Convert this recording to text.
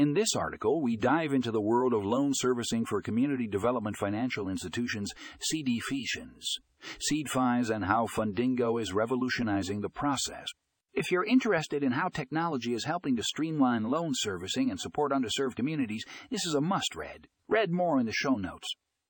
In this article, we dive into the world of loan servicing for community development financial institutions, CDFIs, CDFIs, and how Fundingo is revolutionizing the process. If you're interested in how technology is helping to streamline loan servicing and support underserved communities, this is a must read. Read more in the show notes.